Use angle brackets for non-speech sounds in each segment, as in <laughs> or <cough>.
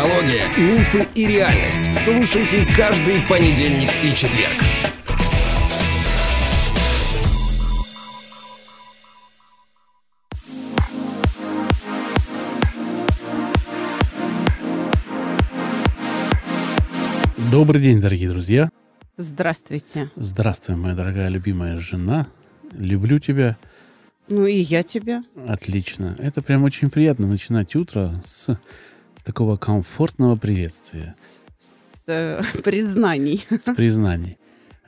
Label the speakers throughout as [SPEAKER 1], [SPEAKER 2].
[SPEAKER 1] психология, мифы и реальность. Слушайте каждый понедельник и четверг.
[SPEAKER 2] Добрый день, дорогие друзья.
[SPEAKER 3] Здравствуйте.
[SPEAKER 2] Здравствуй, моя дорогая любимая жена. Люблю тебя.
[SPEAKER 3] Ну и я тебя.
[SPEAKER 2] Отлично. Это прям очень приятно начинать утро с такого комфортного приветствия.
[SPEAKER 3] С э, <laughs> признаний.
[SPEAKER 2] С признаний.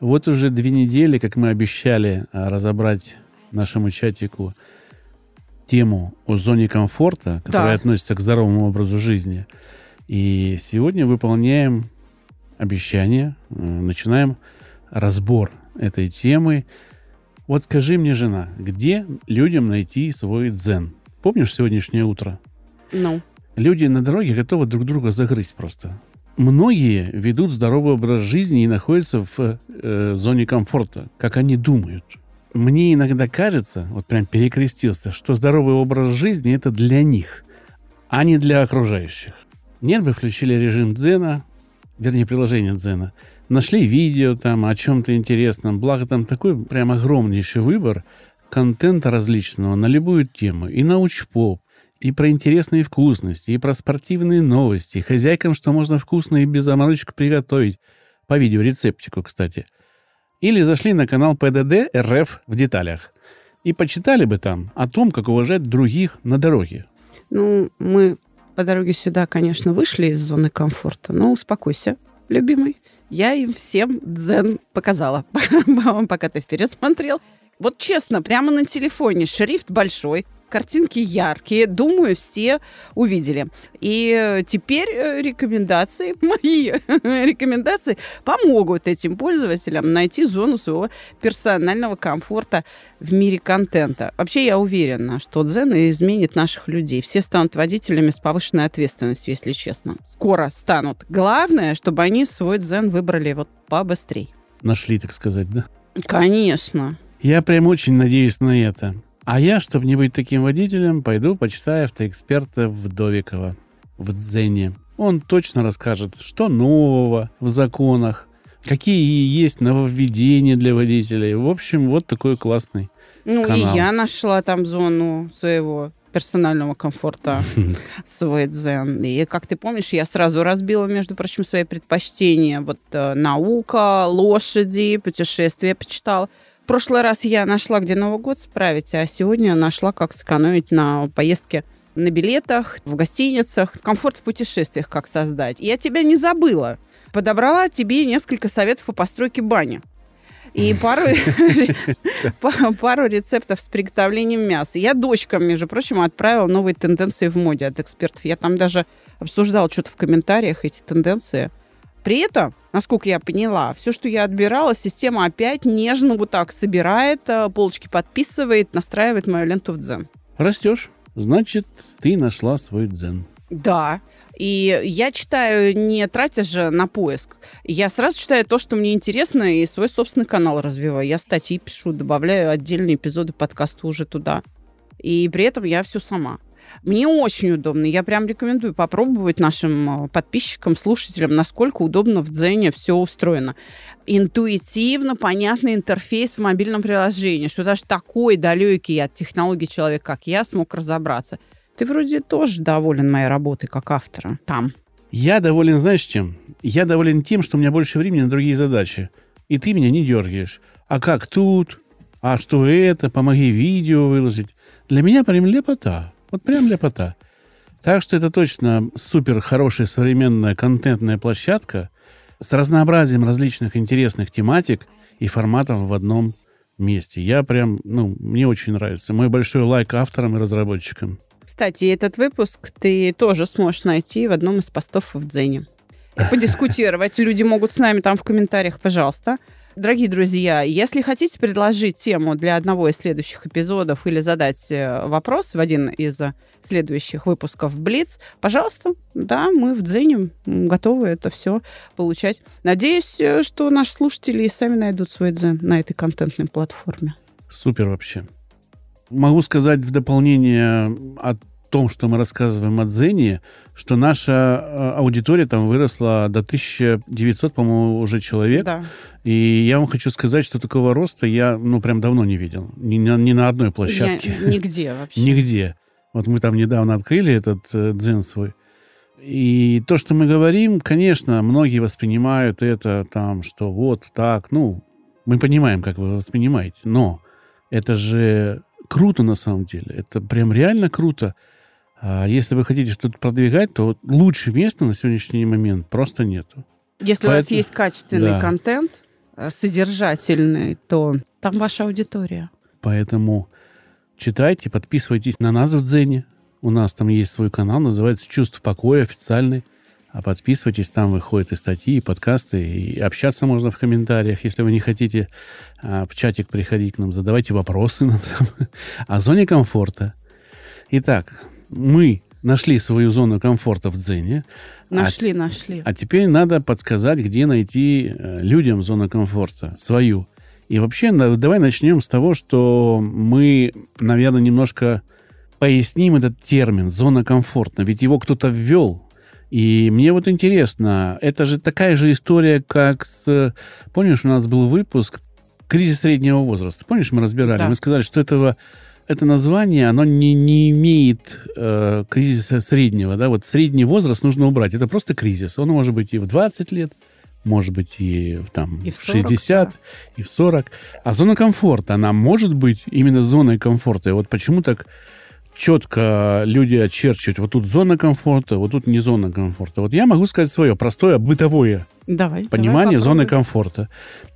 [SPEAKER 2] Вот уже две недели, как мы обещали а, разобрать нашему чатику тему о зоне комфорта, которая
[SPEAKER 3] Да.
[SPEAKER 2] относится к здоровому образу жизни. И сегодня выполняем обещание, э, начинаем разбор этой темы. Вот скажи мне, жена, где людям найти свой дзен? Помнишь сегодняшнее утро?
[SPEAKER 3] Ну,
[SPEAKER 2] Люди на дороге готовы друг друга загрызть просто. Многие ведут здоровый образ жизни и находятся в э, зоне комфорта, как они думают. Мне иногда кажется, вот прям перекрестился, что здоровый образ жизни это для них, а не для окружающих. Нет бы включили режим дзена, вернее приложение дзена, нашли видео там о чем-то интересном, благо там такой прям огромнейший выбор контента различного на любую тему, и научпоп, и про интересные вкусности, и про спортивные новости, хозяйкам, что можно вкусно и без заморочек приготовить. По видеорецептику, кстати. Или зашли на канал ПДД РФ в деталях. И почитали бы там о том, как уважать других на дороге.
[SPEAKER 3] ну, мы по дороге сюда, конечно, вышли из зоны комфорта, но успокойся, любимый. Я им всем дзен показала, <laughs> пока ты вперед смотрел. Вот честно, прямо на телефоне шрифт большой, картинки яркие, думаю, все увидели. И э, теперь э, рекомендации, <laughs> мои рекомендации помогут этим пользователям найти зону своего персонального комфорта в мире контента. Вообще я уверена, что Дзен изменит наших людей. Все станут водителями с повышенной ответственностью, если честно. Скоро станут. Главное, чтобы они свой Дзен выбрали вот побыстрее.
[SPEAKER 2] Нашли, так сказать, да?
[SPEAKER 3] Конечно.
[SPEAKER 2] Я прям очень надеюсь на это. А я, чтобы не быть таким водителем, пойду почитаю автоэксперта Вдовикова в Дзене. Он точно расскажет, что нового в законах, какие есть нововведения для водителей. В общем, вот такой классный.
[SPEAKER 3] Ну
[SPEAKER 2] Канал.
[SPEAKER 3] и я нашла там зону своего персонального комфорта, <laughs> свой дзен. И, как ты помнишь, я сразу разбила, между прочим, свои предпочтения. Вот э, наука, лошади, путешествия почитала. Прошлый раз я нашла, где Новый год справить, а сегодня нашла, как сэкономить на поездке на билетах, в гостиницах, комфорт в путешествиях, как создать. Я тебя не забыла. Подобрала тебе несколько советов по постройке бани. И <laughs> пару, <laughs> па- пару рецептов с приготовлением мяса. Я дочкам, между прочим, отправила новые тенденции в моде от экспертов. Я там даже обсуждала что-то в комментариях эти тенденции. При этом, насколько я поняла, все, что я отбирала, система опять нежно вот так собирает, э, полочки подписывает, настраивает мою ленту в дзен.
[SPEAKER 2] Растешь, значит, ты нашла свой дзен.
[SPEAKER 3] Да. И я читаю, не тратя же на поиск. Я сразу читаю то, что мне интересно, и свой собственный канал развиваю. Я статьи пишу, добавляю отдельные эпизоды подкаста уже туда. И при этом я все сама. Мне очень удобно. Я прям рекомендую попробовать нашим э, подписчикам, слушателям, насколько удобно в Дзене все устроено. Интуитивно понятный интерфейс в мобильном приложении, что даже такой далекий от технологий человек, как я, смог разобраться. Ты вроде тоже доволен моей работой как автора там.
[SPEAKER 2] Я доволен, знаешь, чем? Я доволен тем, что у меня больше времени на другие задачи. И ты меня не дергаешь. А как тут? А что это? Помоги видео выложить. Для меня прям лепота. Вот прям лепота. Так что это точно супер хорошая современная контентная площадка с разнообразием различных интересных тематик и форматов в одном месте. Я прям, ну, мне очень нравится. Мой большой лайк авторам и разработчикам.
[SPEAKER 3] Кстати, этот выпуск ты тоже сможешь найти в одном из постов в Дзене. Подискутировать. Люди могут с нами там в комментариях, пожалуйста. Дорогие друзья, если хотите предложить тему для одного из следующих эпизодов или задать э, вопрос в один из э, следующих выпусков Блиц, пожалуйста, да, мы в Дзене готовы это все получать. Надеюсь, э, что наши слушатели и сами найдут свой дзен на этой контентной платформе.
[SPEAKER 2] Супер вообще. Могу сказать в дополнение от том, что мы рассказываем о Дзене, что наша э, аудитория там выросла до 1900, по-моему, уже человек.
[SPEAKER 3] Да.
[SPEAKER 2] И я вам хочу сказать, что такого роста я, ну, прям давно не видел. Ни, на- ни на одной площадке.
[SPEAKER 3] Я- нигде вообще. <laughs>
[SPEAKER 2] Нигде. Вот мы там недавно открыли этот э, дзен свой. И то, что мы говорим, конечно, многие воспринимают это там, что вот так, ну, мы понимаем, как вы воспринимаете, но это же круто на самом деле. Это прям реально круто. А если вы хотите что-то продвигать, то лучше места на сегодняшний момент просто нету.
[SPEAKER 3] Если у вас
[SPEAKER 2] Поэтому-
[SPEAKER 3] есть качественный
[SPEAKER 2] Да.
[SPEAKER 3] контент, э, содержательный, то там ваша аудитория.
[SPEAKER 2] Поэтому читайте, подписывайтесь на нас в Дзене. У нас там есть свой канал, называется «Чувство покоя» официальный. А подписывайтесь, там выходят и статьи, и подкасты, и общаться можно в комментариях. Если вы не хотите а, в чатик приходить к нам, задавайте вопросы нам о <laughs> зоне комфорта. Итак, мы нашли свою зону комфорта в Дзене.
[SPEAKER 3] Нашли, нашли.
[SPEAKER 2] А теперь надо подсказать, где найти э, людям зону комфорта свою. И вообще, давай начнем с того, что мы, наверное, немножко поясним этот термин «зона комфорта». Ведь его кто-то ввел. И мне вот интересно, это же такая же история, как с... Помнишь, у нас был выпуск «Кризис среднего возраста». Помнишь, мы разбирали?
[SPEAKER 3] Да.
[SPEAKER 2] Мы сказали, что этого это название, оно не, не имеет э, кризиса среднего, да, вот средний возраст нужно убрать, это просто кризис, он может быть и в 20 лет, может быть и в, там,
[SPEAKER 3] И
[SPEAKER 2] в
[SPEAKER 3] в 40,
[SPEAKER 2] 60,
[SPEAKER 3] да.
[SPEAKER 2] и в 40, а зона комфорта, она может быть именно зоной комфорта, и вот почему так четко люди очерчивают, вот тут зона комфорта, вот тут не зона комфорта. Вот я могу сказать свое простое бытовое
[SPEAKER 3] Давай.
[SPEAKER 2] понимание
[SPEAKER 3] давай
[SPEAKER 2] зоны комфорта.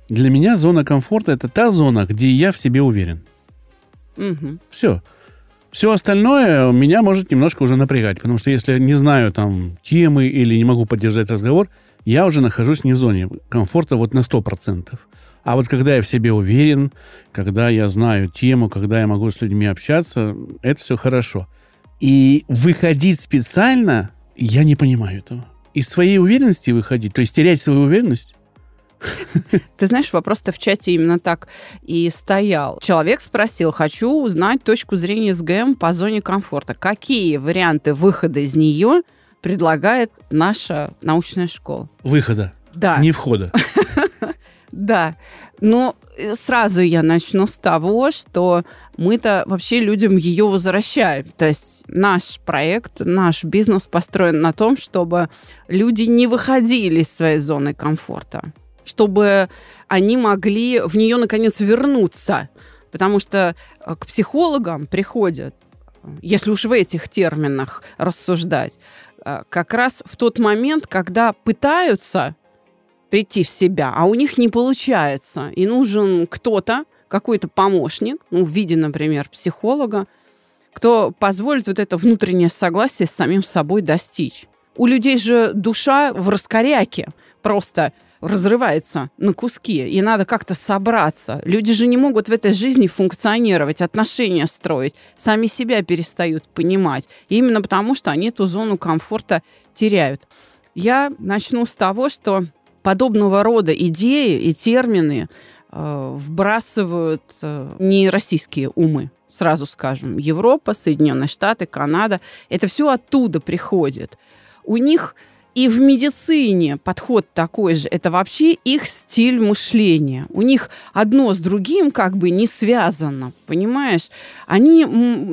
[SPEAKER 2] Для меня зона комфорта это та зона, где я в себе уверен.
[SPEAKER 3] Мгм.
[SPEAKER 2] Все. Все остальное меня может немножко уже напрягать, потому что если не знаю там темы или не могу поддержать разговор, я уже нахожусь не в зоне комфорта вот на 100%. А вот когда я в себе уверен, когда я знаю тему, когда я могу с людьми общаться, это все хорошо. И выходить специально, я не понимаю этого. Из своей уверенности выходить, то есть терять свою уверенность,
[SPEAKER 3] Ты знаешь, вопрос-то в чате именно так и стоял. Человек спросил, хочу узнать точку зрения СГМ по зоне комфорта. Какие варианты выхода из нее предлагает наша научная школа?
[SPEAKER 2] выхода,
[SPEAKER 3] Да,
[SPEAKER 2] не входа. <laughs>
[SPEAKER 3] да. Но э, сразу я начну с того, что мы-то вообще людям ее возвращаем. То есть наш проект, наш бизнес построен на том, чтобы люди не выходили из своей зоны комфорта, чтобы они могли в нее наконец вернуться. Потому что э, к психологам приходят, э, если уж в этих терминах рассуждать, э, как раз в тот момент, когда пытаются прийти в себя, а у них не получается. И нужен кто-то, какой-то помощник, ну, в виде, например, психолога, кто позволит вот это внутреннее согласие с самим собой достичь. У людей же душа в раскоряке просто разрывается на куски, и надо как-то собраться. Люди же не могут в этой жизни функционировать, отношения строить, сами себя перестают понимать. Именно потому, что они эту зону комфорта теряют. Я начну с того, что подобного рода идеи и термины э, вбрасывают э, не российские умы, сразу скажем. Европа, Соединенные Штаты, Канада. Это все оттуда приходит. У них и в медицине подход такой же. Это вообще их стиль мышления. У них одно с другим как бы не связано, понимаешь? Они,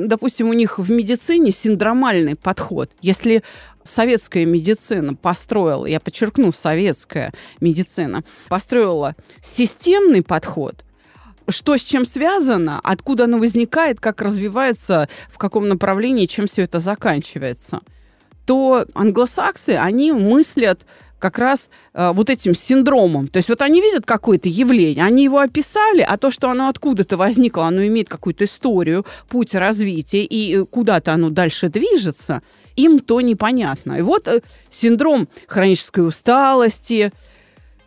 [SPEAKER 3] допустим, у них в медицине синдромальный подход. Если советская медицина построила, я подчеркну, советская медицина построила системный подход, что с чем связано, откуда оно возникает, как развивается, в каком направлении, чем все это заканчивается, то англосаксы, они мыслят как раз э, вот этим синдромом. То есть вот они видят какое-то явление, они его описали, а то, что оно откуда-то возникло, оно имеет какую-то историю, путь развития, и э, куда-то оно дальше движется, им то непонятно. И вот э, синдром хронической усталости,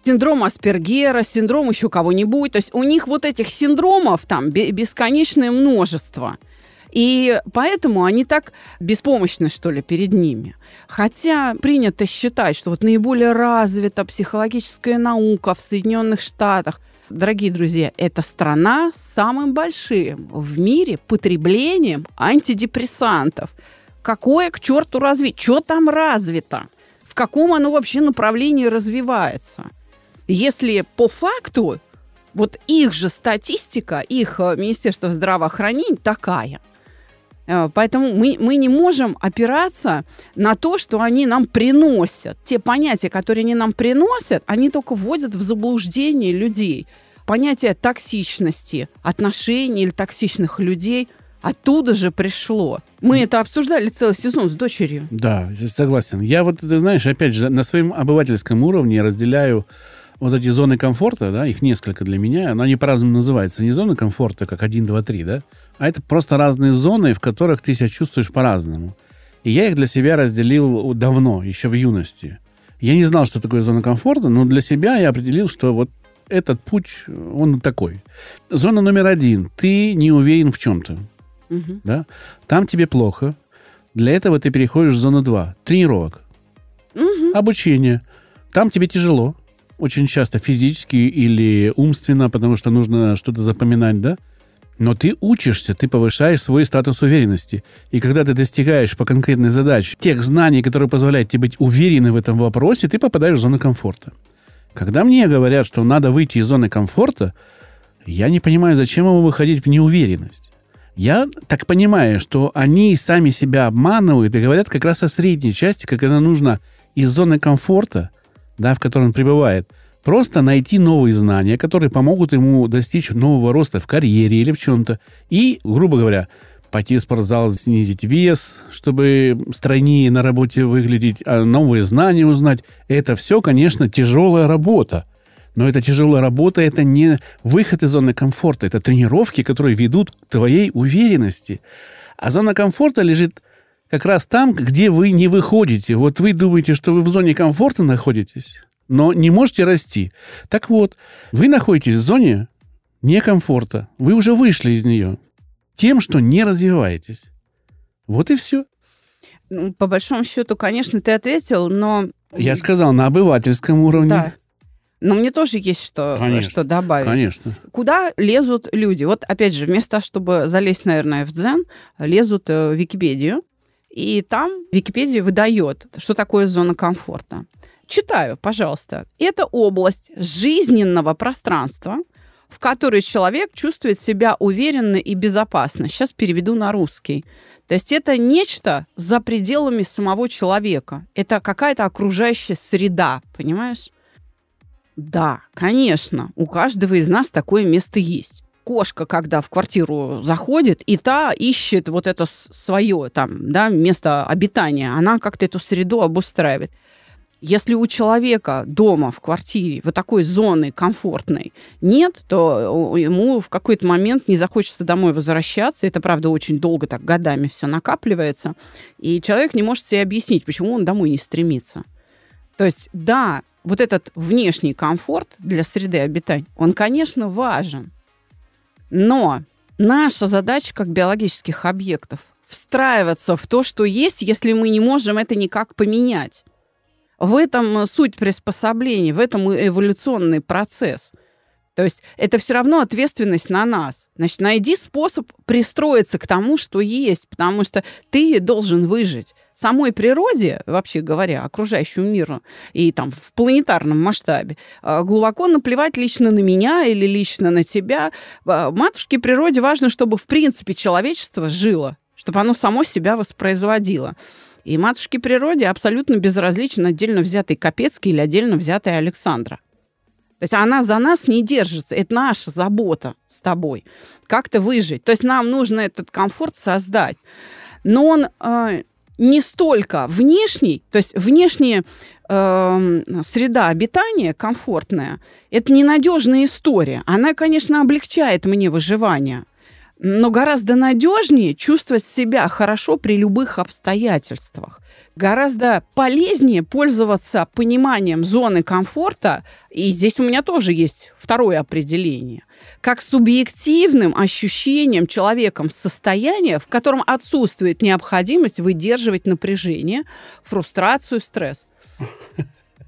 [SPEAKER 3] синдром Аспергера, синдром еще кого-нибудь. То есть у них вот этих синдромов там бе- бесконечное множество. И поэтому они так беспомощны, что ли, перед ними. Хотя принято считать, что вот наиболее развита психологическая наука в Соединенных Штатах. Дорогие друзья, это страна с самым большим в мире потреблением антидепрессантов. Какое к черту развитие? Что там развито? В каком оно вообще направлении развивается? Если по факту вот их же статистика, их э, Министерство здравоохранения такая. Э, поэтому мы, мы не можем опираться на то, что они нам приносят. Те понятия, которые они нам приносят, они только вводят в заблуждение людей. Понятие токсичности, отношений или токсичных людей оттуда же пришло. Мы это обсуждали целый сезон с дочерью.
[SPEAKER 2] Да, согласен. Я вот, ты знаешь, опять же, на своем обывательском уровне разделяю вот эти зоны комфорта, да, их несколько для меня, но они по-разному называются. Не зоны комфорта, как 1, 2, 3, да, а это просто разные зоны, в которых ты себя чувствуешь по-разному. И я их для себя разделил давно, еще в юности. Я не знал, что такое зона комфорта, но для себя я определил, что вот этот путь, он такой. Зона номер один. Ты не уверен в чем-то. Угу. Да? Там тебе плохо. Для этого ты переходишь в зону 2. Тренировок. Угу. Обучение. Там тебе тяжело очень часто физически или умственно, потому что нужно что-то запоминать, да? Но ты учишься, ты повышаешь свой статус уверенности. И когда ты достигаешь по конкретной задаче тех знаний, которые позволяют тебе быть уверенным в этом вопросе, ты попадаешь в зону комфорта. Когда мне говорят, что надо выйти из зоны комфорта, я не понимаю, зачем ему выходить в неуверенность. Я так понимаю, что они сами себя обманывают и говорят как раз о средней части, когда нужно из зоны комфорта да, в котором он пребывает, просто найти новые знания, которые помогут ему достичь нового роста в карьере или в чем-то. И, грубо говоря, пойти в спортзал, снизить вес, чтобы стройнее на работе выглядеть, а новые знания узнать. Это все, конечно, тяжелая работа. Но эта тяжелая работа – это не выход из зоны комфорта. Это тренировки, которые ведут к твоей уверенности. А зона комфорта лежит как раз там, где вы не выходите. Вот вы думаете, что вы в зоне комфорта находитесь, но не можете расти. Так вот, вы находитесь в зоне некомфорта. Вы уже вышли из нее тем, что не развиваетесь. Вот и все.
[SPEAKER 3] Ну, по большому счету, конечно, ты ответил, но...
[SPEAKER 2] Я сказал, на обывательском уровне.
[SPEAKER 3] Да. Но мне тоже есть что, конечно, что добавить.
[SPEAKER 2] Конечно.
[SPEAKER 3] Куда лезут люди? Вот, опять же, вместо того, чтобы залезть, наверное, в дзен, лезут э, в Википедию, и там Википедия выдает, что такое зона комфорта. Читаю, пожалуйста. Это область жизненного пространства, в которой человек чувствует себя уверенно и безопасно. Сейчас переведу на русский. То есть это нечто за пределами самого человека. Это какая-то окружающая среда, понимаешь? Да, конечно, у каждого из нас такое место есть кошка, когда в квартиру заходит, и та ищет вот это свое там, да, место обитания, она как-то эту среду обустраивает. Если у человека дома, в квартире, вот такой зоны комфортной нет, то ему в какой-то момент не захочется домой возвращаться. Это, правда, очень долго, так годами все накапливается. И человек не может себе объяснить, почему он домой не стремится. То есть, да, вот этот внешний комфорт для среды обитания, он, конечно, важен. Но наша задача как биологических объектов встраиваться в то, что есть, если мы не можем это никак поменять. В этом суть приспособления, в этом эволюционный процесс. То есть это все равно ответственность на нас. Значит, найди способ пристроиться к тому, что есть, потому что ты должен выжить самой природе, вообще говоря, окружающему миру и там в планетарном масштабе, а, глубоко наплевать лично на меня или лично на тебя. А, матушке природе важно, чтобы в принципе человечество жило, чтобы оно само себя воспроизводило. И матушке природе абсолютно безразличен отдельно взятый Капецкий или отдельно взятый Александра. То есть она за нас не держится. Это наша забота с тобой. Как-то выжить. То есть нам нужно этот комфорт создать. Но он э, не столько внешний, то есть внешняя э, среда обитания комфортная, это ненадежная история. Она, конечно, облегчает мне выживание, но гораздо надежнее чувствовать себя хорошо при любых обстоятельствах. Гораздо полезнее пользоваться пониманием зоны комфорта, и здесь у меня тоже есть второе определение, как субъективным ощущением человеком состояния, в котором отсутствует необходимость выдерживать напряжение, фрустрацию, стресс.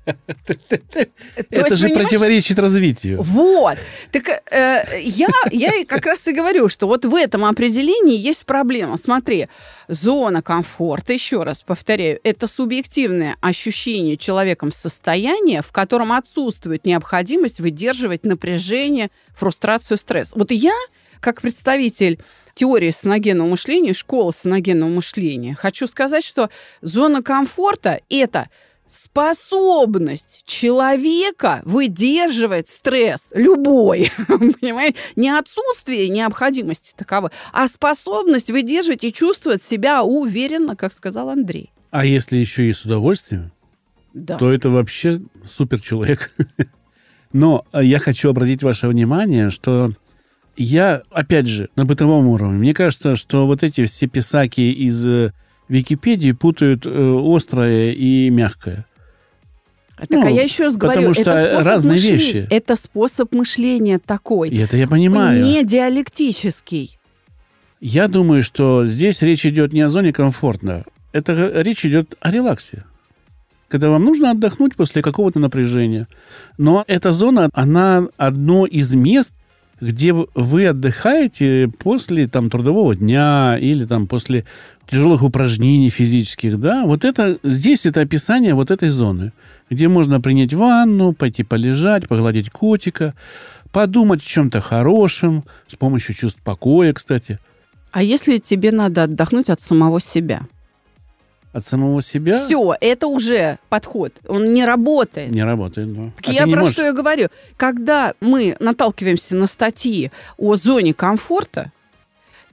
[SPEAKER 3] <laughs>
[SPEAKER 2] Это же противоречит развитию.
[SPEAKER 3] Вот. Так э, я, я как раз и говорю, что вот в этом определении есть проблема. Смотри, зона комфорта, еще раз повторяю, это субъективное ощущение человеком состояния, в котором отсутствует необходимость выдерживать напряжение, фрустрацию, стресс. Вот я, как представитель теории саногенного мышления, школы саногенного мышления, хочу сказать, что зона комфорта – это способность человека выдерживать стресс любой, <laughs> понимаете, не отсутствие необходимости таковой, а способность выдерживать и чувствовать себя уверенно, как сказал Андрей.
[SPEAKER 2] А если еще и с удовольствием,
[SPEAKER 3] да.
[SPEAKER 2] то это вообще супер человек. <laughs> Но я хочу обратить ваше внимание, что я, опять же, на бытовом уровне, мне кажется, что вот эти все писаки из э, Википедии путают э, острое и мягкое.
[SPEAKER 3] Так, а ну, а я еще раз говорю,
[SPEAKER 2] потому что
[SPEAKER 3] это
[SPEAKER 2] разные
[SPEAKER 3] мышления,
[SPEAKER 2] вещи.
[SPEAKER 3] Это способ мышления такой.
[SPEAKER 2] И это я понимаю.
[SPEAKER 3] Не диалектический.
[SPEAKER 2] Я думаю, что здесь речь идет не о зоне комфортно. Это речь идет о релаксе. Когда вам нужно отдохнуть после какого-то напряжения. Но эта зона, она одно из мест, где вы отдыхаете после там, трудового дня или там, после тяжелых упражнений физических, да, вот это, здесь это описание вот этой зоны, где можно принять ванну, пойти полежать, погладить котика, подумать о чем-то хорошем, с помощью чувств покоя, кстати.
[SPEAKER 3] А если тебе надо отдохнуть от самого себя?
[SPEAKER 2] От самого себя?
[SPEAKER 3] Все, это уже подход. Он не работает.
[SPEAKER 2] Не работает, да.
[SPEAKER 3] Так а я про можешь... что я говорю. Когда мы наталкиваемся на статьи о зоне комфорта,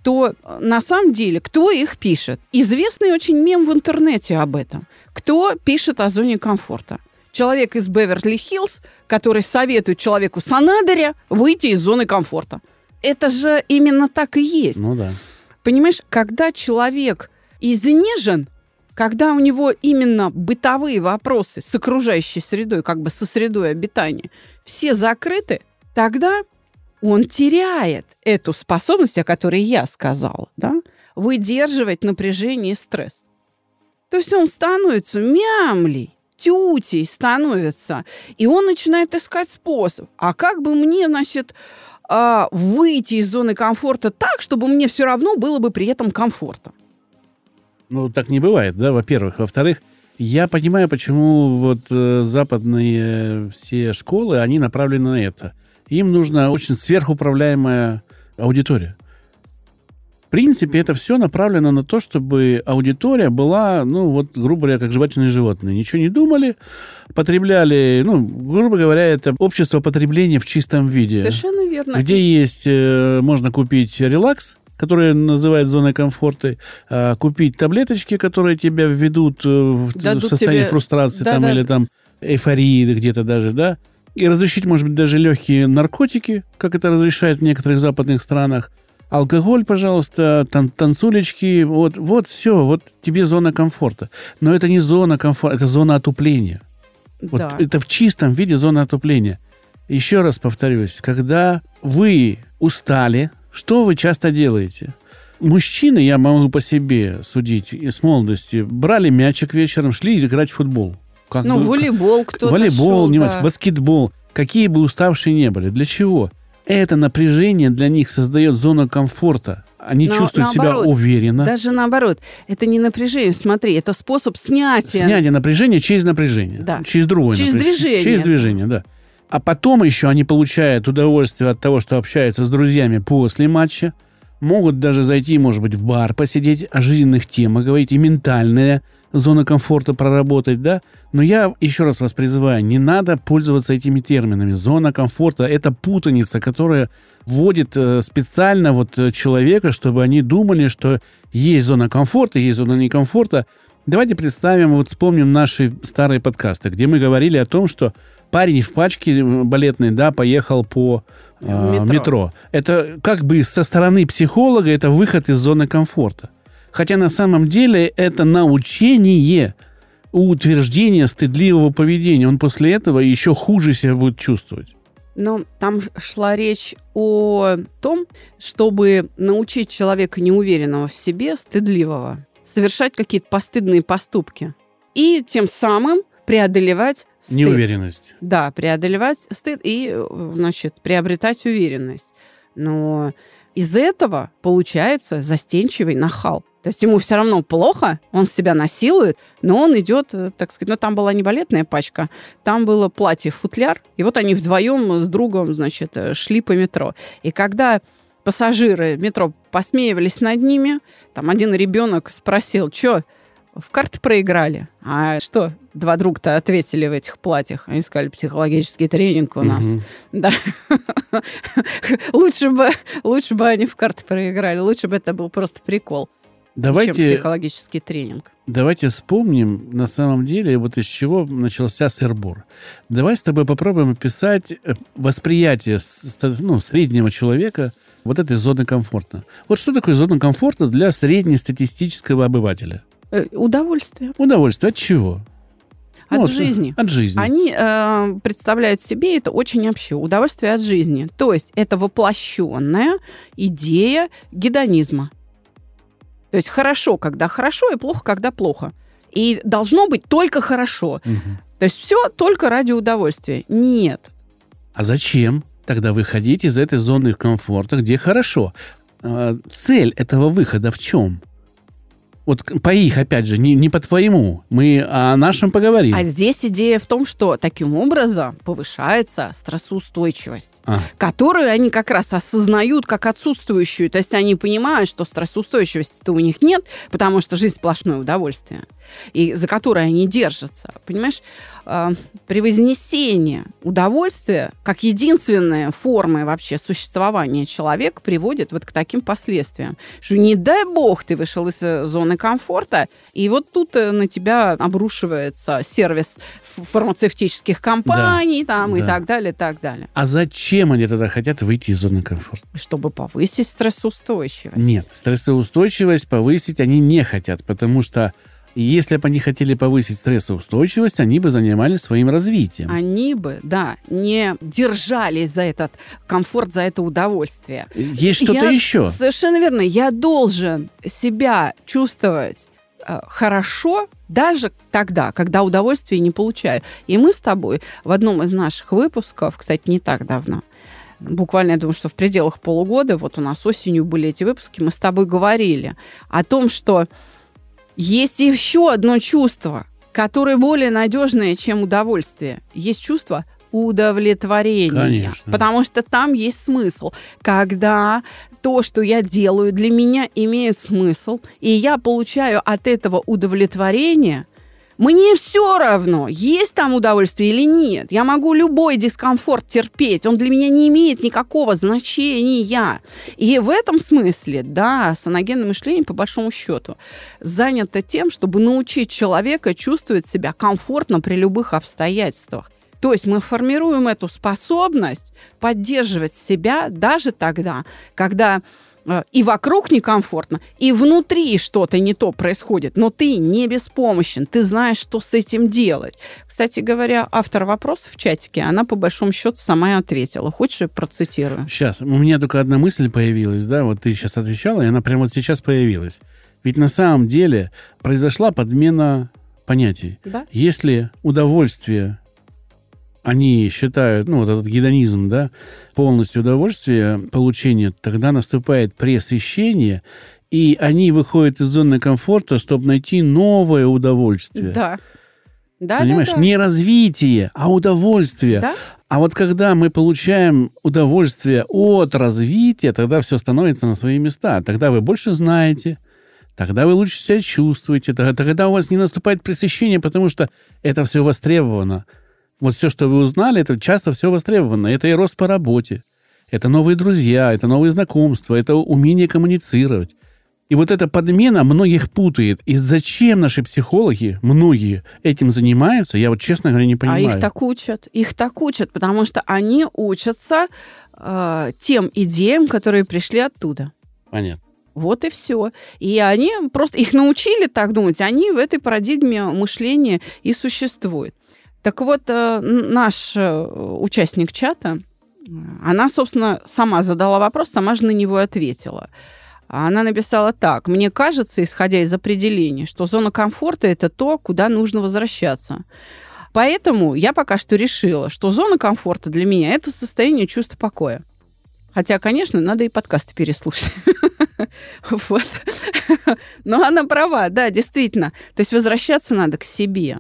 [SPEAKER 3] то э, на самом деле кто их пишет? Известный очень мем в интернете об этом. Кто пишет о зоне комфорта? Человек из Беверли-Хиллз, который советует человеку с Анадыря выйти из зоны комфорта. Это же именно так и есть.
[SPEAKER 2] Ну да.
[SPEAKER 3] Понимаешь, когда человек изнежен, когда у него именно бытовые вопросы с окружающей средой, как бы со средой обитания, все закрыты, тогда он теряет эту способность, о которой я сказала, да, выдерживать напряжение и стресс. То есть он становится мямлей, тютей становится, и он начинает искать способ. А как бы мне, значит, а, выйти из зоны комфорта так, чтобы мне все равно было бы при этом комфортно?
[SPEAKER 2] Ну, так не бывает, да, во-первых. Во-вторых, я понимаю, почему вот э, западные все школы, они направлены на это. Им нужна очень сверхуправляемая аудитория. В принципе, это все направлено на то, чтобы аудитория была, ну, вот, грубо говоря, как жвачные животные. Ничего не думали, потребляли, ну, грубо говоря, это общество потребления в чистом виде.
[SPEAKER 3] Совершенно верно.
[SPEAKER 2] Где есть, э, можно купить релакс, которые называют зоной комфорта, а, купить таблеточки, которые тебя введут э, в Дадут состояние тебе... фрустрации да, там, да. или там эйфории где-то даже, да, и разрешить, может быть, даже легкие наркотики, как это разрешают в некоторых западных странах, алкоголь, пожалуйста, тан танцулечки, вот, вот все, вот тебе зона комфорта. Но это не зона комфорта, это зона отупления. Вот да. это в чистом виде зона отупления. Еще раз повторюсь, когда вы устали, что вы часто делаете? Мужчины, я могу по себе судить, с молодости, брали мячик вечером, шли играть в футбол.
[SPEAKER 3] Как ну, бы, волейбол кто-то
[SPEAKER 2] Волейбол,
[SPEAKER 3] шел,
[SPEAKER 2] не
[SPEAKER 3] да.
[SPEAKER 2] баскетбол. Какие бы уставшие не были. Для чего? Это напряжение для них создает зону комфорта. Они Но чувствуют наоборот, себя уверенно.
[SPEAKER 3] Даже наоборот. Это не напряжение. Смотри, это способ снятия.
[SPEAKER 2] Снятие напряжения через напряжение.
[SPEAKER 3] Да.
[SPEAKER 2] Через другое
[SPEAKER 3] Через
[SPEAKER 2] напряжение.
[SPEAKER 3] движение.
[SPEAKER 2] Через движение, да. А потом еще они получают удовольствие от того, что общаются с друзьями после матча. Могут даже зайти, может быть, в бар, посидеть, о жизненных темах говорить, и ментальная зона комфорта проработать, да? Но я еще раз вас призываю, не надо пользоваться этими терминами. Зона комфорта – это путаница, которая вводит э, специально вот э, человека, чтобы они думали, что есть зона комфорта, есть зона некомфорта. Давайте представим, вот вспомним наши старые подкасты, где мы говорили о том, что парень в пачке балетной, да, поехал по э, метро. метро. Это как бы со стороны психолога это выход из зоны комфорта. Хотя на самом деле это научение утверждение стыдливого поведения. Он после этого еще хуже себя будет чувствовать.
[SPEAKER 3] Но там шла речь о том, чтобы научить человека неуверенного в себе, стыдливого, совершать какие-то постыдные поступки. И тем самым преодолевать стыд.
[SPEAKER 2] Неуверенность.
[SPEAKER 3] Да, преодолевать стыд и, э, значит, приобретать уверенность. Но из этого получается застенчивый нахал. То есть ему все равно плохо, он себя насилует, но он идет, э, так сказать, ну там была не балетная пачка, там было платье-футляр, и вот они вдвоем с другом, значит, э, шли по метро. И когда пассажиры метро посмеивались над ними, там один ребенок спросил, что, в карты проиграли? А что, два друга-то ответили в этих платьях? Они сказали, психологический тренинг у нас. Да. <laughs> лучше, бы, лучше бы они в карты проиграли, лучше бы это был просто прикол, чем
[SPEAKER 2] Давайте,
[SPEAKER 3] психологический тренинг.
[SPEAKER 2] давайте вспомним на самом деле, вот из чего начался сырбор. Давай с тобой попробуем описать э, восприятие ну, среднего человека вот этой зоны комфорта. Вот что такое зона комфорта для среднестатистического обывателя?
[SPEAKER 3] Э, Удовольствие
[SPEAKER 2] Удовольствие от чего?
[SPEAKER 3] от
[SPEAKER 2] Ну,
[SPEAKER 3] жизни.
[SPEAKER 2] От жизни.
[SPEAKER 3] Они э, представляют себе это очень вообще удовольствие от жизни. То есть это воплощенная идея гедонизма. То есть хорошо, когда хорошо, и плохо, когда плохо. И должно быть только хорошо.
[SPEAKER 2] Мгм.
[SPEAKER 3] То есть все только ради удовольствия. Нет.
[SPEAKER 2] А зачем тогда выходить из этой зоны комфорта, где хорошо? А, Цель этого выхода в чем? Вот по их, опять же, не, не по твоему. Мы о нашем поговорим.
[SPEAKER 3] А здесь идея в том, что таким образом повышается стрессоустойчивость.
[SPEAKER 2] А,
[SPEAKER 3] которую они как раз осознают как отсутствующую. То есть они понимают, что стрессоустойчивости-то у них нет, потому что жизнь сплошное удовольствие, и за которое они держатся. Понимаешь, при вознесении удовольствия как единственная форма вообще существования человека приводит вот к таким последствиям. Что не дай бог ты вышел из э, зоны комфорта, и вот тут э, на тебя обрушивается сервис фармацевтических компаний там, и
[SPEAKER 2] да.
[SPEAKER 3] так далее, и так далее
[SPEAKER 2] а зачем они тогда хотят выйти из зоны комфорта?
[SPEAKER 3] чтобы повысить стрессоустойчивость.
[SPEAKER 2] Нет, стрессоустойчивость повысить они не хотят, потому что если бы они хотели повысить стрессоустойчивость, они бы занимались своим развитием.
[SPEAKER 3] Они бы, да, не держались за этот комфорт, за это удовольствие.
[SPEAKER 2] Есть что-то
[SPEAKER 3] Я-
[SPEAKER 2] еще.
[SPEAKER 3] Совершенно верно. Я должен себя чувствовать э, хорошо даже тогда, когда удовольствия не получаю. И мы с тобой в одном из наших выпусков, кстати, не так давно, буквально, я думаю, что в пределах полугода, вот у нас осенью были эти выпуски, мы с тобой говорили о том, что есть еще одно чувство, которое более надежное, чем удовольствие. Есть чувство удовлетворения.
[SPEAKER 2] Конечно.
[SPEAKER 3] Потому что там есть смысл. Когда то, что я делаю, для меня имеет смысл, и я получаю от этого удовлетворение, мне все равно, есть там удовольствие или нет. Я могу любой дискомфорт терпеть. Он для меня не имеет никакого значения. И в этом смысле, да, саногенное мышление, по большому счету, занято тем, чтобы научить человека чувствовать себя комфортно при любых обстоятельствах. То есть мы формируем эту способность поддерживать себя даже тогда, когда и вокруг некомфортно, и внутри что-то не то происходит, но ты не беспомощен, ты знаешь, что с этим делать. Кстати говоря, автор вопроса в чатике, она по большому счету сама и ответила. Хочешь, я процитирую?
[SPEAKER 2] Сейчас, у меня только одна мысль появилась, да, вот ты сейчас отвечала, и она прямо вот сейчас появилась. Ведь на самом деле произошла подмена понятий.
[SPEAKER 3] Да?
[SPEAKER 2] Если удовольствие они считают, ну, вот этот гедонизм, да, полностью удовольствие получения, тогда наступает пресыщение, и они выходят из зоны комфорта, чтобы найти новое удовольствие.
[SPEAKER 3] Да. Да,
[SPEAKER 2] Понимаешь,
[SPEAKER 3] да, да.
[SPEAKER 2] не развитие, а удовольствие.
[SPEAKER 3] Да?
[SPEAKER 2] А вот когда мы получаем удовольствие от развития, тогда все становится на свои места. Тогда вы больше знаете, тогда вы лучше себя чувствуете, тогда, у вас не наступает пресыщение, потому что это все востребовано. Вот все, что вы узнали, это часто все востребовано. Это и рост по работе, это новые друзья, это новые знакомства, это умение коммуницировать. И вот эта подмена многих путает. И зачем наши психологи, многие, этим занимаются, я вот, честно говоря, не
[SPEAKER 3] А
[SPEAKER 2] понимаю.
[SPEAKER 3] их так учат. Их так учат, потому что они учатся э, тем идеям, которые пришли оттуда.
[SPEAKER 2] Понятно.
[SPEAKER 3] Вот и все. И они просто их научили так думать, они в этой парадигме мышления и существуют. Так вот, э, наш э, участник чата, она, собственно, сама задала вопрос, сама же на него ответила. Она написала так. Мне кажется, исходя из определений, что зона комфорта – это то, куда нужно возвращаться. Поэтому я пока что решила, что зона комфорта для меня это состояние чувства покоя. Хотя, конечно, надо и подкасты переслушать. <laughs> Вот. Но она права, да, действительно. То есть возвращаться надо к себе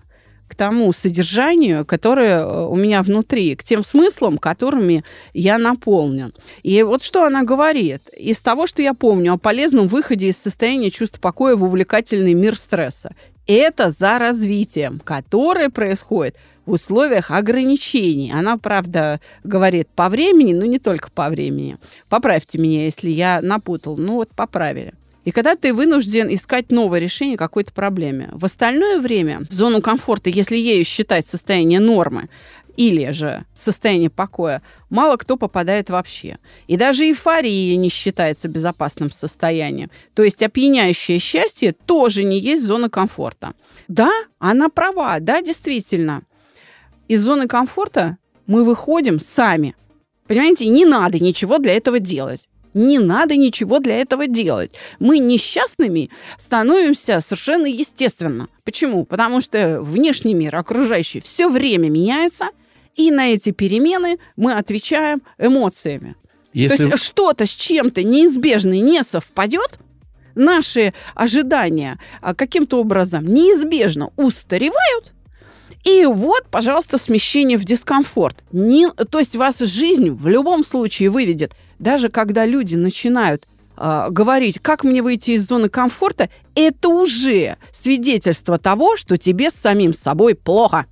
[SPEAKER 3] к тому содержанию, которое э, у меня внутри, к тем смыслам, которыми я наполнен. И вот что она говорит. Из того, что я помню о полезном выходе из состояния чувства покоя в увлекательный мир стресса. Это за развитием, которое происходит в условиях ограничений. Она, правда, говорит по времени, но не только по времени. Поправьте меня, если я напутал. Ну вот поправили. И когда ты вынужден искать новое решение какой-то проблеме. В остальное время, в зону комфорта, если ею считать состояние нормы, или же состояние покоя, мало кто попадает вообще. И даже эйфория не считается безопасным состоянием. То есть опьяняющее счастье тоже не есть зона комфорта. Да, она права, да, действительно. Из зоны комфорта мы выходим сами. Понимаете, не надо ничего для этого делать. Не надо ничего для этого делать. Мы несчастными становимся совершенно естественно. Почему? Потому что внешний мир, окружающий, все время меняется, и на эти перемены мы отвечаем эмоциями. Если... То есть что-то с чем-то неизбежно не совпадет, наши ожидания а, каким-то образом неизбежно устаревают, и вот, пожалуйста, смещение в дискомфорт. Не, то есть вас жизнь в любом случае выведет. Даже когда люди начинают э, говорить, как мне выйти из зоны комфорта, это уже свидетельство того, что тебе с самим собой плохо.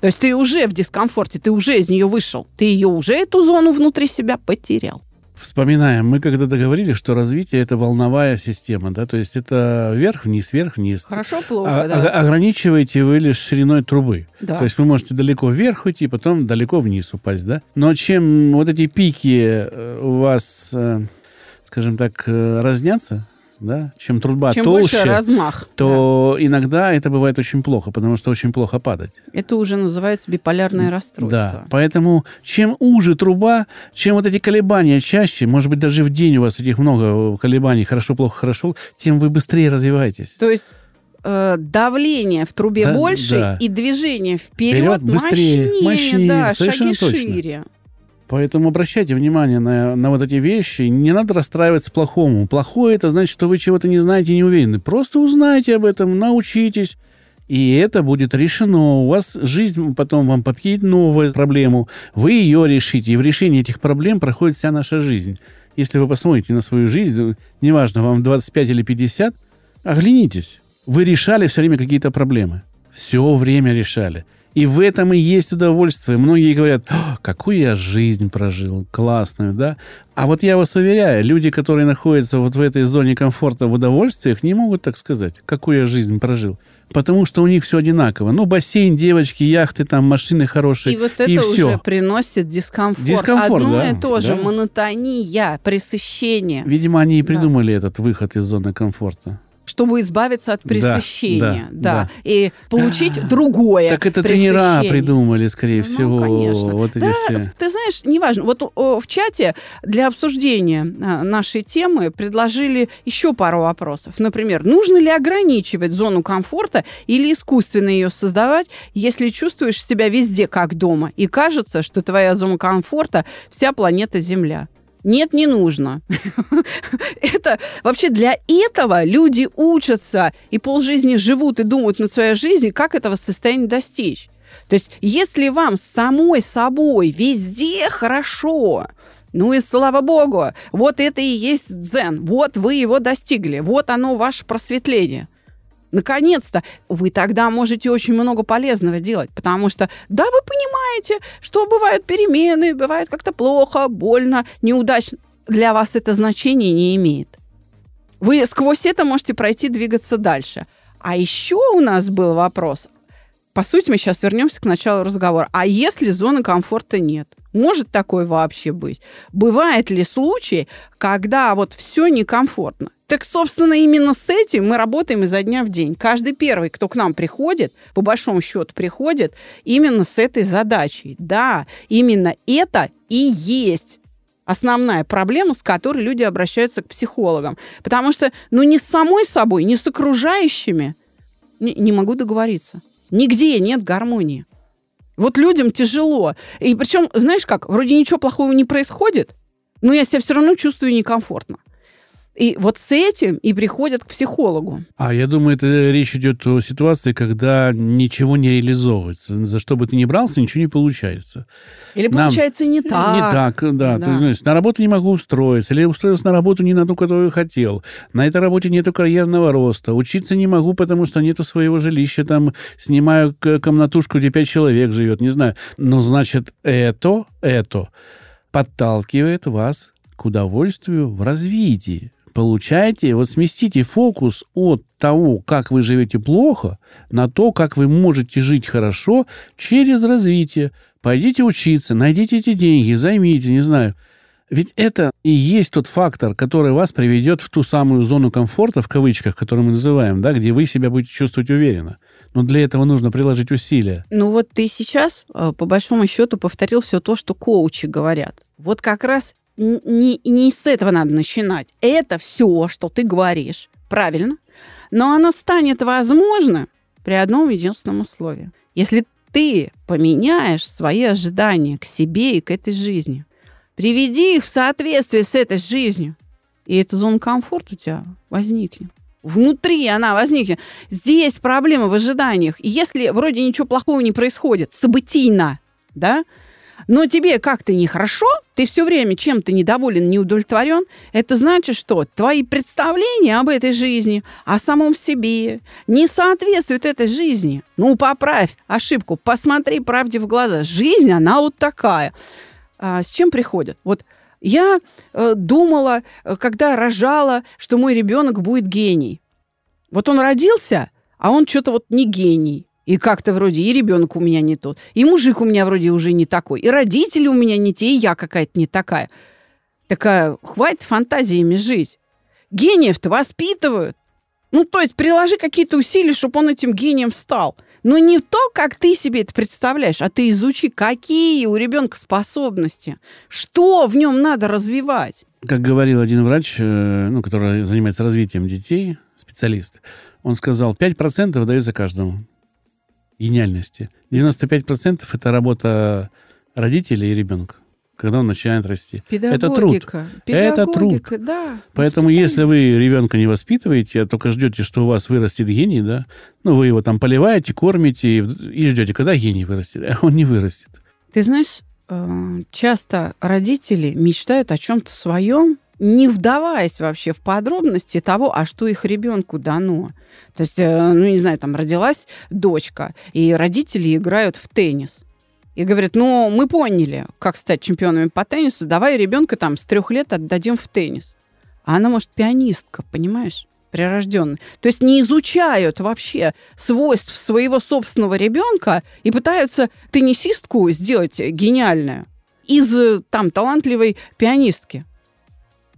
[SPEAKER 3] То есть ты уже в дискомфорте, ты уже из нее вышел, ты ее уже эту зону внутри себя потерял.
[SPEAKER 2] Вспоминаем, мы когда договорились, что развитие это волновая система, да, то есть это вверх-вниз, вверх-вниз.
[SPEAKER 3] Хорошо, плохо, а, да.
[SPEAKER 2] Ограничиваете вы лишь шириной трубы.
[SPEAKER 3] Да.
[SPEAKER 2] То есть вы можете далеко вверх уйти, потом далеко вниз упасть, да. Но чем вот эти пики э, у вас, э, скажем так, э, разнятся, да, чем труба
[SPEAKER 3] чем
[SPEAKER 2] толще,
[SPEAKER 3] размах,
[SPEAKER 2] то да. иногда это бывает очень плохо, потому что очень плохо падать.
[SPEAKER 3] Это уже называется биполярное расстройство.
[SPEAKER 2] Да, поэтому чем уже труба, чем вот эти колебания чаще, может быть, даже в день у вас этих много колебаний, хорошо, плохо, хорошо, тем вы быстрее развиваетесь.
[SPEAKER 3] То есть э, давление в трубе да, больше да. и движение вперед, вперед
[SPEAKER 2] быстрее,
[SPEAKER 3] мощнее,
[SPEAKER 2] мощнее
[SPEAKER 3] да,
[SPEAKER 2] совершенно
[SPEAKER 3] шаги
[SPEAKER 2] точно.
[SPEAKER 3] шире.
[SPEAKER 2] Поэтому обращайте внимание на, на вот эти вещи. Не надо расстраиваться плохому. Плохое это значит, что вы чего-то не знаете и не уверены. Просто узнайте об этом, научитесь. И это будет решено. У вас жизнь потом вам подкинет новую проблему. Вы ее решите. И в решении этих проблем проходит вся наша жизнь. Если вы посмотрите на свою жизнь, неважно, вам 25 или 50, оглянитесь. Вы решали все время какие-то проблемы. Все время решали. И в этом и есть удовольствие. Многие говорят, какую я жизнь прожил, классную, да? А вот я вас уверяю, люди, которые находятся вот в этой зоне комфорта в удовольствиях, не могут так сказать, какую я жизнь прожил. Потому что у них все одинаково. Ну, бассейн, девочки, яхты, там машины хорошие.
[SPEAKER 3] И вот это
[SPEAKER 2] и
[SPEAKER 3] уже
[SPEAKER 2] все.
[SPEAKER 3] приносит дискомфорт.
[SPEAKER 2] Дискомфорт,
[SPEAKER 3] Одно
[SPEAKER 2] да,
[SPEAKER 3] и то же,
[SPEAKER 2] да.
[SPEAKER 3] монотония, пресыщение.
[SPEAKER 2] Видимо, они и
[SPEAKER 3] Да.
[SPEAKER 2] придумали этот выход из зоны комфорта.
[SPEAKER 3] Чтобы избавиться от
[SPEAKER 2] Да,
[SPEAKER 3] пресыщения,
[SPEAKER 2] да, да.
[SPEAKER 3] и получить другое.
[SPEAKER 2] Так это тренера придумали, скорее
[SPEAKER 3] Ну,
[SPEAKER 2] всего,
[SPEAKER 3] конечно.
[SPEAKER 2] вот эти
[SPEAKER 3] Да,
[SPEAKER 2] все.
[SPEAKER 3] ты знаешь, неважно. Вот в чате для обсуждения а, нашей темы предложили еще пару вопросов. Например, нужно ли ограничивать зону комфорта или искусственно ее создавать, если чувствуешь себя везде как дома и кажется, что твоя зона комфорта вся планета Земля? Нет, не нужно. <laughs> Это вообще для этого люди учатся и полжизни живут и думают над своей жизнью, как этого состояния достичь. То есть, если вам самой собой везде хорошо, ну и слава богу, вот это и есть дзен, вот вы его достигли, вот оно ваше просветление. Наконец-то вы тогда можете очень много полезного делать, потому что, да, вы понимаете, что бывают перемены, бывает как-то плохо, больно, неудачно. Для вас это значение не имеет. Вы сквозь это можете пройти, двигаться дальше. А еще у нас был вопрос. По сути, мы сейчас вернемся к началу разговора. А если зоны комфорта нет? Может такое вообще быть? Бывает ли случай, когда вот все некомфортно? Так, собственно, именно с этим мы работаем изо дня в день. Каждый первый, кто к нам приходит, по большому счету приходит именно с этой задачей. Да, именно это и есть основная проблема, с которой люди обращаются к психологам. Потому что, ну, не с самой собой, не с окружающими не, не могу договориться. Нигде нет гармонии. Вот людям тяжело. И причем, знаешь как, вроде ничего плохого не происходит, но я себя все равно чувствую некомфортно. И вот с этим и приходят к психологу.
[SPEAKER 2] А я думаю, это речь идет о ситуации, когда ничего не реализовывается. За что бы ты ни брался, ничего не получается.
[SPEAKER 3] Или
[SPEAKER 2] Нам-
[SPEAKER 3] получается не так.
[SPEAKER 2] Не так, да.
[SPEAKER 3] Да.
[SPEAKER 2] То есть, на работу не могу устроиться. Или устроился на работу не на ту, которую хотел. На этой работе нету карьерного роста. Учиться не могу, потому что нету своего жилища. Там снимаю комнатушку, где пять человек живет. Не знаю. Но, значит, это, это подталкивает вас к удовольствию в развитии. Получаете, вот сместите фокус от того, как вы живете плохо, на то, как вы можете жить хорошо через развитие. Пойдите учиться, найдите эти деньги, займите, не знаю. Ведь это и есть тот фактор, который вас приведет в ту самую зону комфорта, в кавычках, которую мы называем, да, где вы себя будете чувствовать уверенно. Но для этого нужно приложить усилия.
[SPEAKER 3] Ну вот ты сейчас, э, по большому счету, повторил все то, что коучи говорят. Вот как раз не, не с этого надо начинать. Это все, что ты говоришь, правильно, но оно станет возможно при одном единственном условии. Если ты поменяешь свои ожидания к себе и к этой жизни, приведи их в соответствие с этой жизнью, и эта зона комфорта у тебя возникнет. Внутри она возникнет. Здесь проблема в ожиданиях. И если вроде ничего плохого не происходит, событийно, да, но тебе как-то нехорошо, ты все время чем-то недоволен, не удовлетворен, это значит, что твои представления об этой жизни, о самом себе, не соответствуют этой жизни. Ну, поправь ошибку, посмотри правде в глаза. Жизнь, она вот такая. А с чем приходят? Вот я э, думала, э, когда рожала, что мой ребенок будет гений. Вот он родился, а он что-то вот не гений. И как-то вроде и ребенок у меня не тот, и мужик у меня вроде уже не такой, и родители у меня не те, и я какая-то не такая. Такая, хватит фантазиями жить. Гениев-то воспитывают. Ну, то есть приложи какие-то усилия, чтобы он этим гением стал. Но не то, как ты себе это представляешь, а ты изучи, какие у ребенка способности, что в нем надо развивать.
[SPEAKER 2] Как говорил один врач, э, ну, который занимается развитием детей, специалист, он сказал, 5% дается каждому гениальности. 95% это работа родителей и ребенка, когда он начинает расти. Это труд.
[SPEAKER 3] Педагогика.
[SPEAKER 2] Это труд.
[SPEAKER 3] Педагогика, да.
[SPEAKER 2] Поэтому
[SPEAKER 3] воспитание.
[SPEAKER 2] если вы ребенка не воспитываете, а только ждете, что у вас вырастет гений, да, ну, вы его там поливаете, кормите и, и ждете, когда гений вырастет, а он не вырастет.
[SPEAKER 3] Ты знаешь, э, часто родители мечтают о чем-то своем, не вдаваясь вообще в подробности того, а что их ребенку дано. То есть, э, ну, не знаю, там родилась дочка, и родители играют в теннис. И говорят, ну, мы поняли, как стать чемпионами по теннису, давай ребенка там с трех лет отдадим в теннис. А она, может, пианистка, понимаешь? прирожденный. То есть не изучают вообще свойств своего собственного ребенка и пытаются теннисистку сделать гениальную из э, там талантливой пианистки.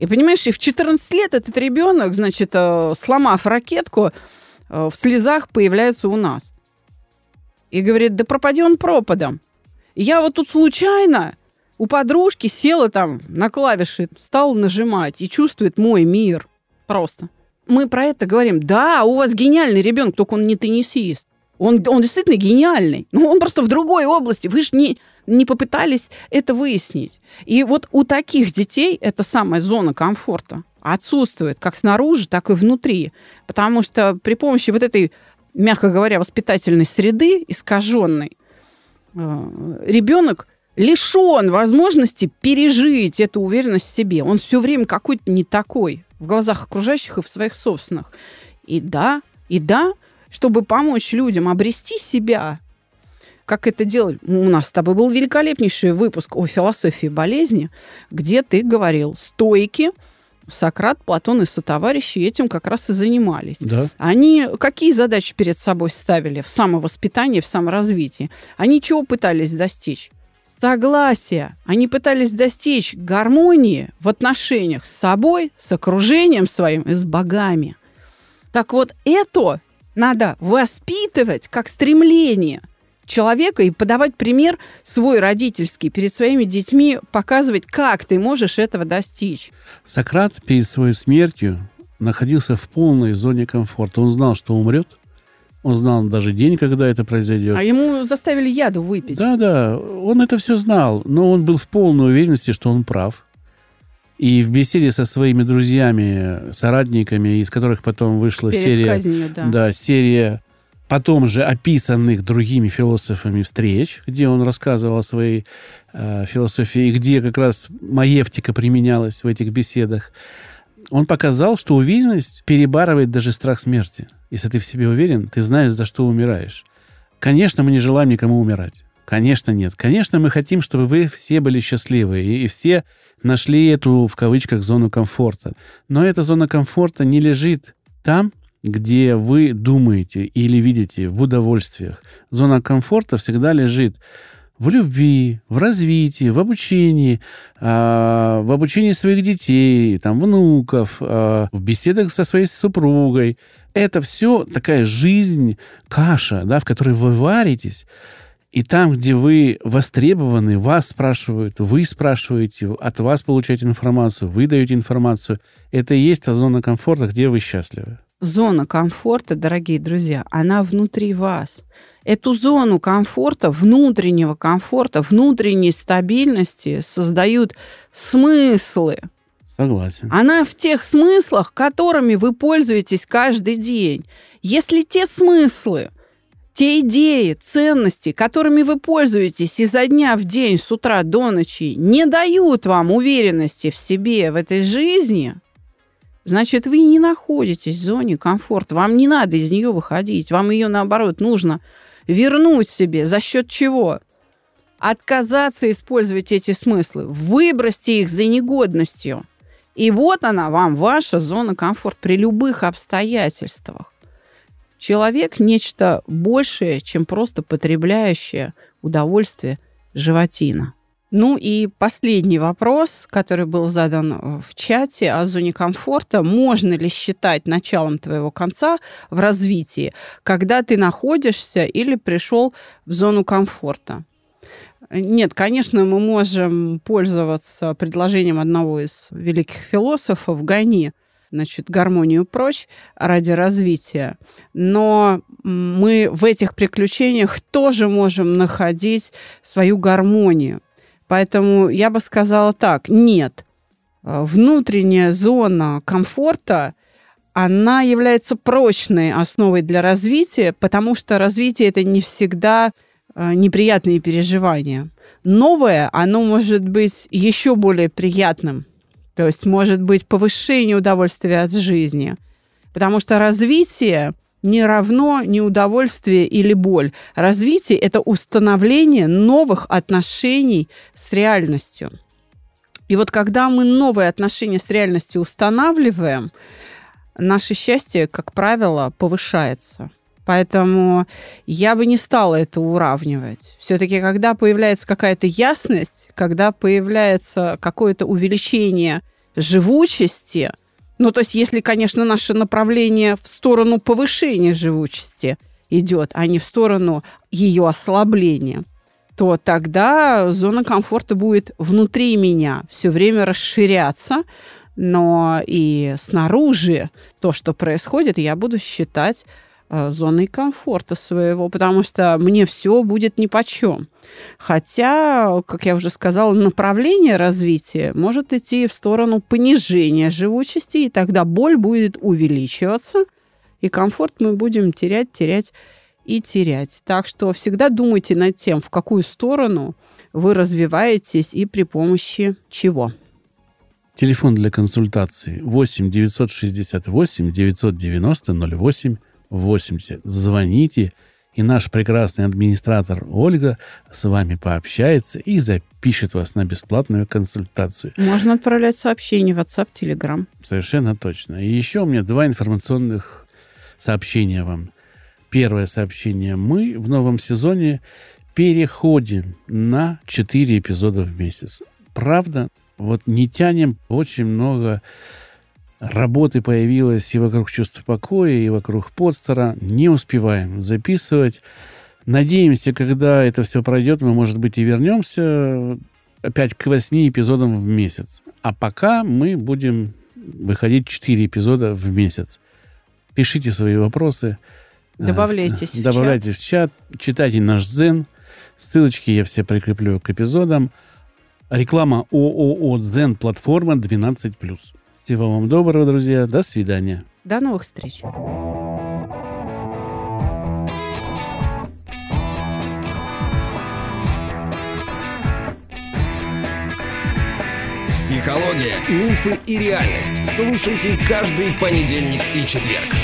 [SPEAKER 3] И понимаешь, и в 14 лет этот ребенок, значит, э, сломав ракетку, э, в слезах появляется у нас. И говорит, да пропади он пропадом. Я вот тут случайно у подружки села там на клавиши, стала нажимать и чувствует мой мир. Просто. Мы про это говорим. Да, у вас гениальный ребенок, только он не теннисист. Он, он действительно гениальный. Но он просто в другой области. Вы же не, не попытались это выяснить. И вот у таких детей эта самая зона комфорта отсутствует как снаружи, так и внутри. Потому что при помощи вот этой, мягко говоря, воспитательной среды искаженной, ребенок лишен возможности пережить эту уверенность в себе. Он все время какой-то не такой в глазах окружающих и в своих собственных. И да, и да, чтобы помочь людям обрести себя, как это делали. У нас с тобой был великолепнейший выпуск о философии болезни, где ты говорил, стойки, Сократ, Платон и сотоварищи этим как раз и занимались.
[SPEAKER 2] Да.
[SPEAKER 3] Они какие задачи перед собой ставили в самовоспитании, в саморазвитии? Они чего пытались достичь? Согласия. Они пытались достичь гармонии в отношениях с собой, с окружением своим и с богами. Так вот, это надо воспитывать как стремление человека и подавать пример свой родительский перед своими детьми, показывать, как ты можешь этого достичь.
[SPEAKER 2] Сократ перед своей смертью находился в полной зоне комфорта. Он знал, что умрет, Он знал даже день, когда это произойдет.
[SPEAKER 3] А ему заставили яду выпить.
[SPEAKER 2] Да, да, он это все знал, но он был в полной уверенности, что он прав. И в беседе со своими друзьями, соратниками, из которых потом вышла
[SPEAKER 3] Перед
[SPEAKER 2] серия,
[SPEAKER 3] казнью, да.
[SPEAKER 2] да, серия потом же описанных другими философами встреч, где он рассказывал о своей э, философии, где как раз маевтика применялась в этих беседах, он показал, что уверенность перебарывает даже страх смерти. Если ты в себе уверен, ты знаешь, за что умираешь. Конечно, мы не желаем никому умирать. Конечно, нет. Конечно, мы хотим, чтобы вы все были счастливы, и, и все нашли эту, в кавычках, зону комфорта. Но эта зона комфорта не лежит там, где вы думаете или видите в удовольствиях. Зона комфорта всегда лежит в любви, в развитии, в обучении, э, в обучении своих детей, там, внуков, э, в беседах со своей супругой. Это все такая жизнь, каша, да, в которой вы варитесь. И там, где вы востребованы, вас спрашивают, вы спрашиваете, от вас получаете информацию, вы даете информацию. Это и есть та зона комфорта, где вы счастливы.
[SPEAKER 3] Зона комфорта, дорогие друзья, она внутри вас. Эту зону комфорта, внутреннего комфорта, внутренней стабильности создают смыслы.
[SPEAKER 2] Согласен.
[SPEAKER 3] Она в тех смыслах, которыми вы пользуетесь каждый день. Если те смыслы, те идеи, ценности, которыми вы пользуетесь изо дня в день, с утра до ночи, не дают вам уверенности в себе в этой жизни – значит, вы не находитесь в зоне комфорта. Вам не надо из нее выходить. Вам ее, наоборот, нужно вернуть себе. За счет чего? Отказаться использовать эти смыслы. Выбросьте их за негодностью. И вот она вам, ваша зона комфорта при любых обстоятельствах. Человек – нечто большее, чем просто потребляющее удовольствие животина. Ну и последний вопрос, который был задан э, в чате о зоне комфорта. Можно ли считать началом твоего конца в развитии, когда ты находишься или пришел в зону комфорта? Нет, конечно, мы можем пользоваться предложением одного из великих философов Гани, значит, гармонию прочь ради развития. Но мы в этих приключениях тоже можем находить свою гармонию. Поэтому я бы сказала так, нет, э, внутренняя зона комфорта, она является прочной основой для развития, потому что развитие это не всегда э, неприятные переживания. Новое, оно может быть еще более приятным. То есть может быть повышение удовольствия от жизни. Потому что развитие не равно неудовольствие или боль. Развитие – это установление новых отношений с реальностью. И вот когда мы новые отношения с реальностью устанавливаем, наше счастье, как правило, повышается. Поэтому я бы не стала это уравнивать. Все-таки, когда появляется какая-то ясность, когда появляется какое-то увеличение живучести, ну, то есть, если, конечно, наше направление в сторону повышения живучести идет, а не в сторону ее ослабления, то тогда зона комфорта будет внутри меня все время расширяться, но и снаружи то, что происходит, я буду считать зоной комфорта своего, потому что мне все будет нипочем. Хотя, как я уже сказала, направление развития может идти в сторону понижения живучести, и тогда боль будет увеличиваться, и комфорт мы будем терять, терять и терять. Так что всегда думайте над тем, в какую сторону вы развиваетесь и при помощи чего.
[SPEAKER 2] Телефон для консультации 8 968 990 08 80. Звоните, и наш прекрасный администратор Ольга с вами пообщается и запишет вас на бесплатную консультацию.
[SPEAKER 3] Можно отправлять сообщения в WhatsApp, Telegram.
[SPEAKER 2] Совершенно точно. И еще у меня два информационных сообщения вам. Первое сообщение. Мы в новом сезоне переходим на 4 эпизода в месяц. Правда, вот не тянем очень много работы появилось и вокруг чувства покоя, и вокруг подстера. Не успеваем записывать. Надеемся, когда это все пройдет, мы, может быть, и вернемся опять к 8 эпизодам в месяц. А пока мы будем выходить 4 эпизода в месяц. Пишите свои вопросы,
[SPEAKER 3] Добавляйтесь в
[SPEAKER 2] Добавляйтесь в чат, читайте наш Дзен. Ссылочки я все прикреплю к эпизодам. Реклама ООО «Дзен» платформа 12+. Всего вам доброго, друзья. До свидания.
[SPEAKER 3] До новых встреч.
[SPEAKER 1] Психология, мифы и реальность. Слушайте каждый понедельник и четверг.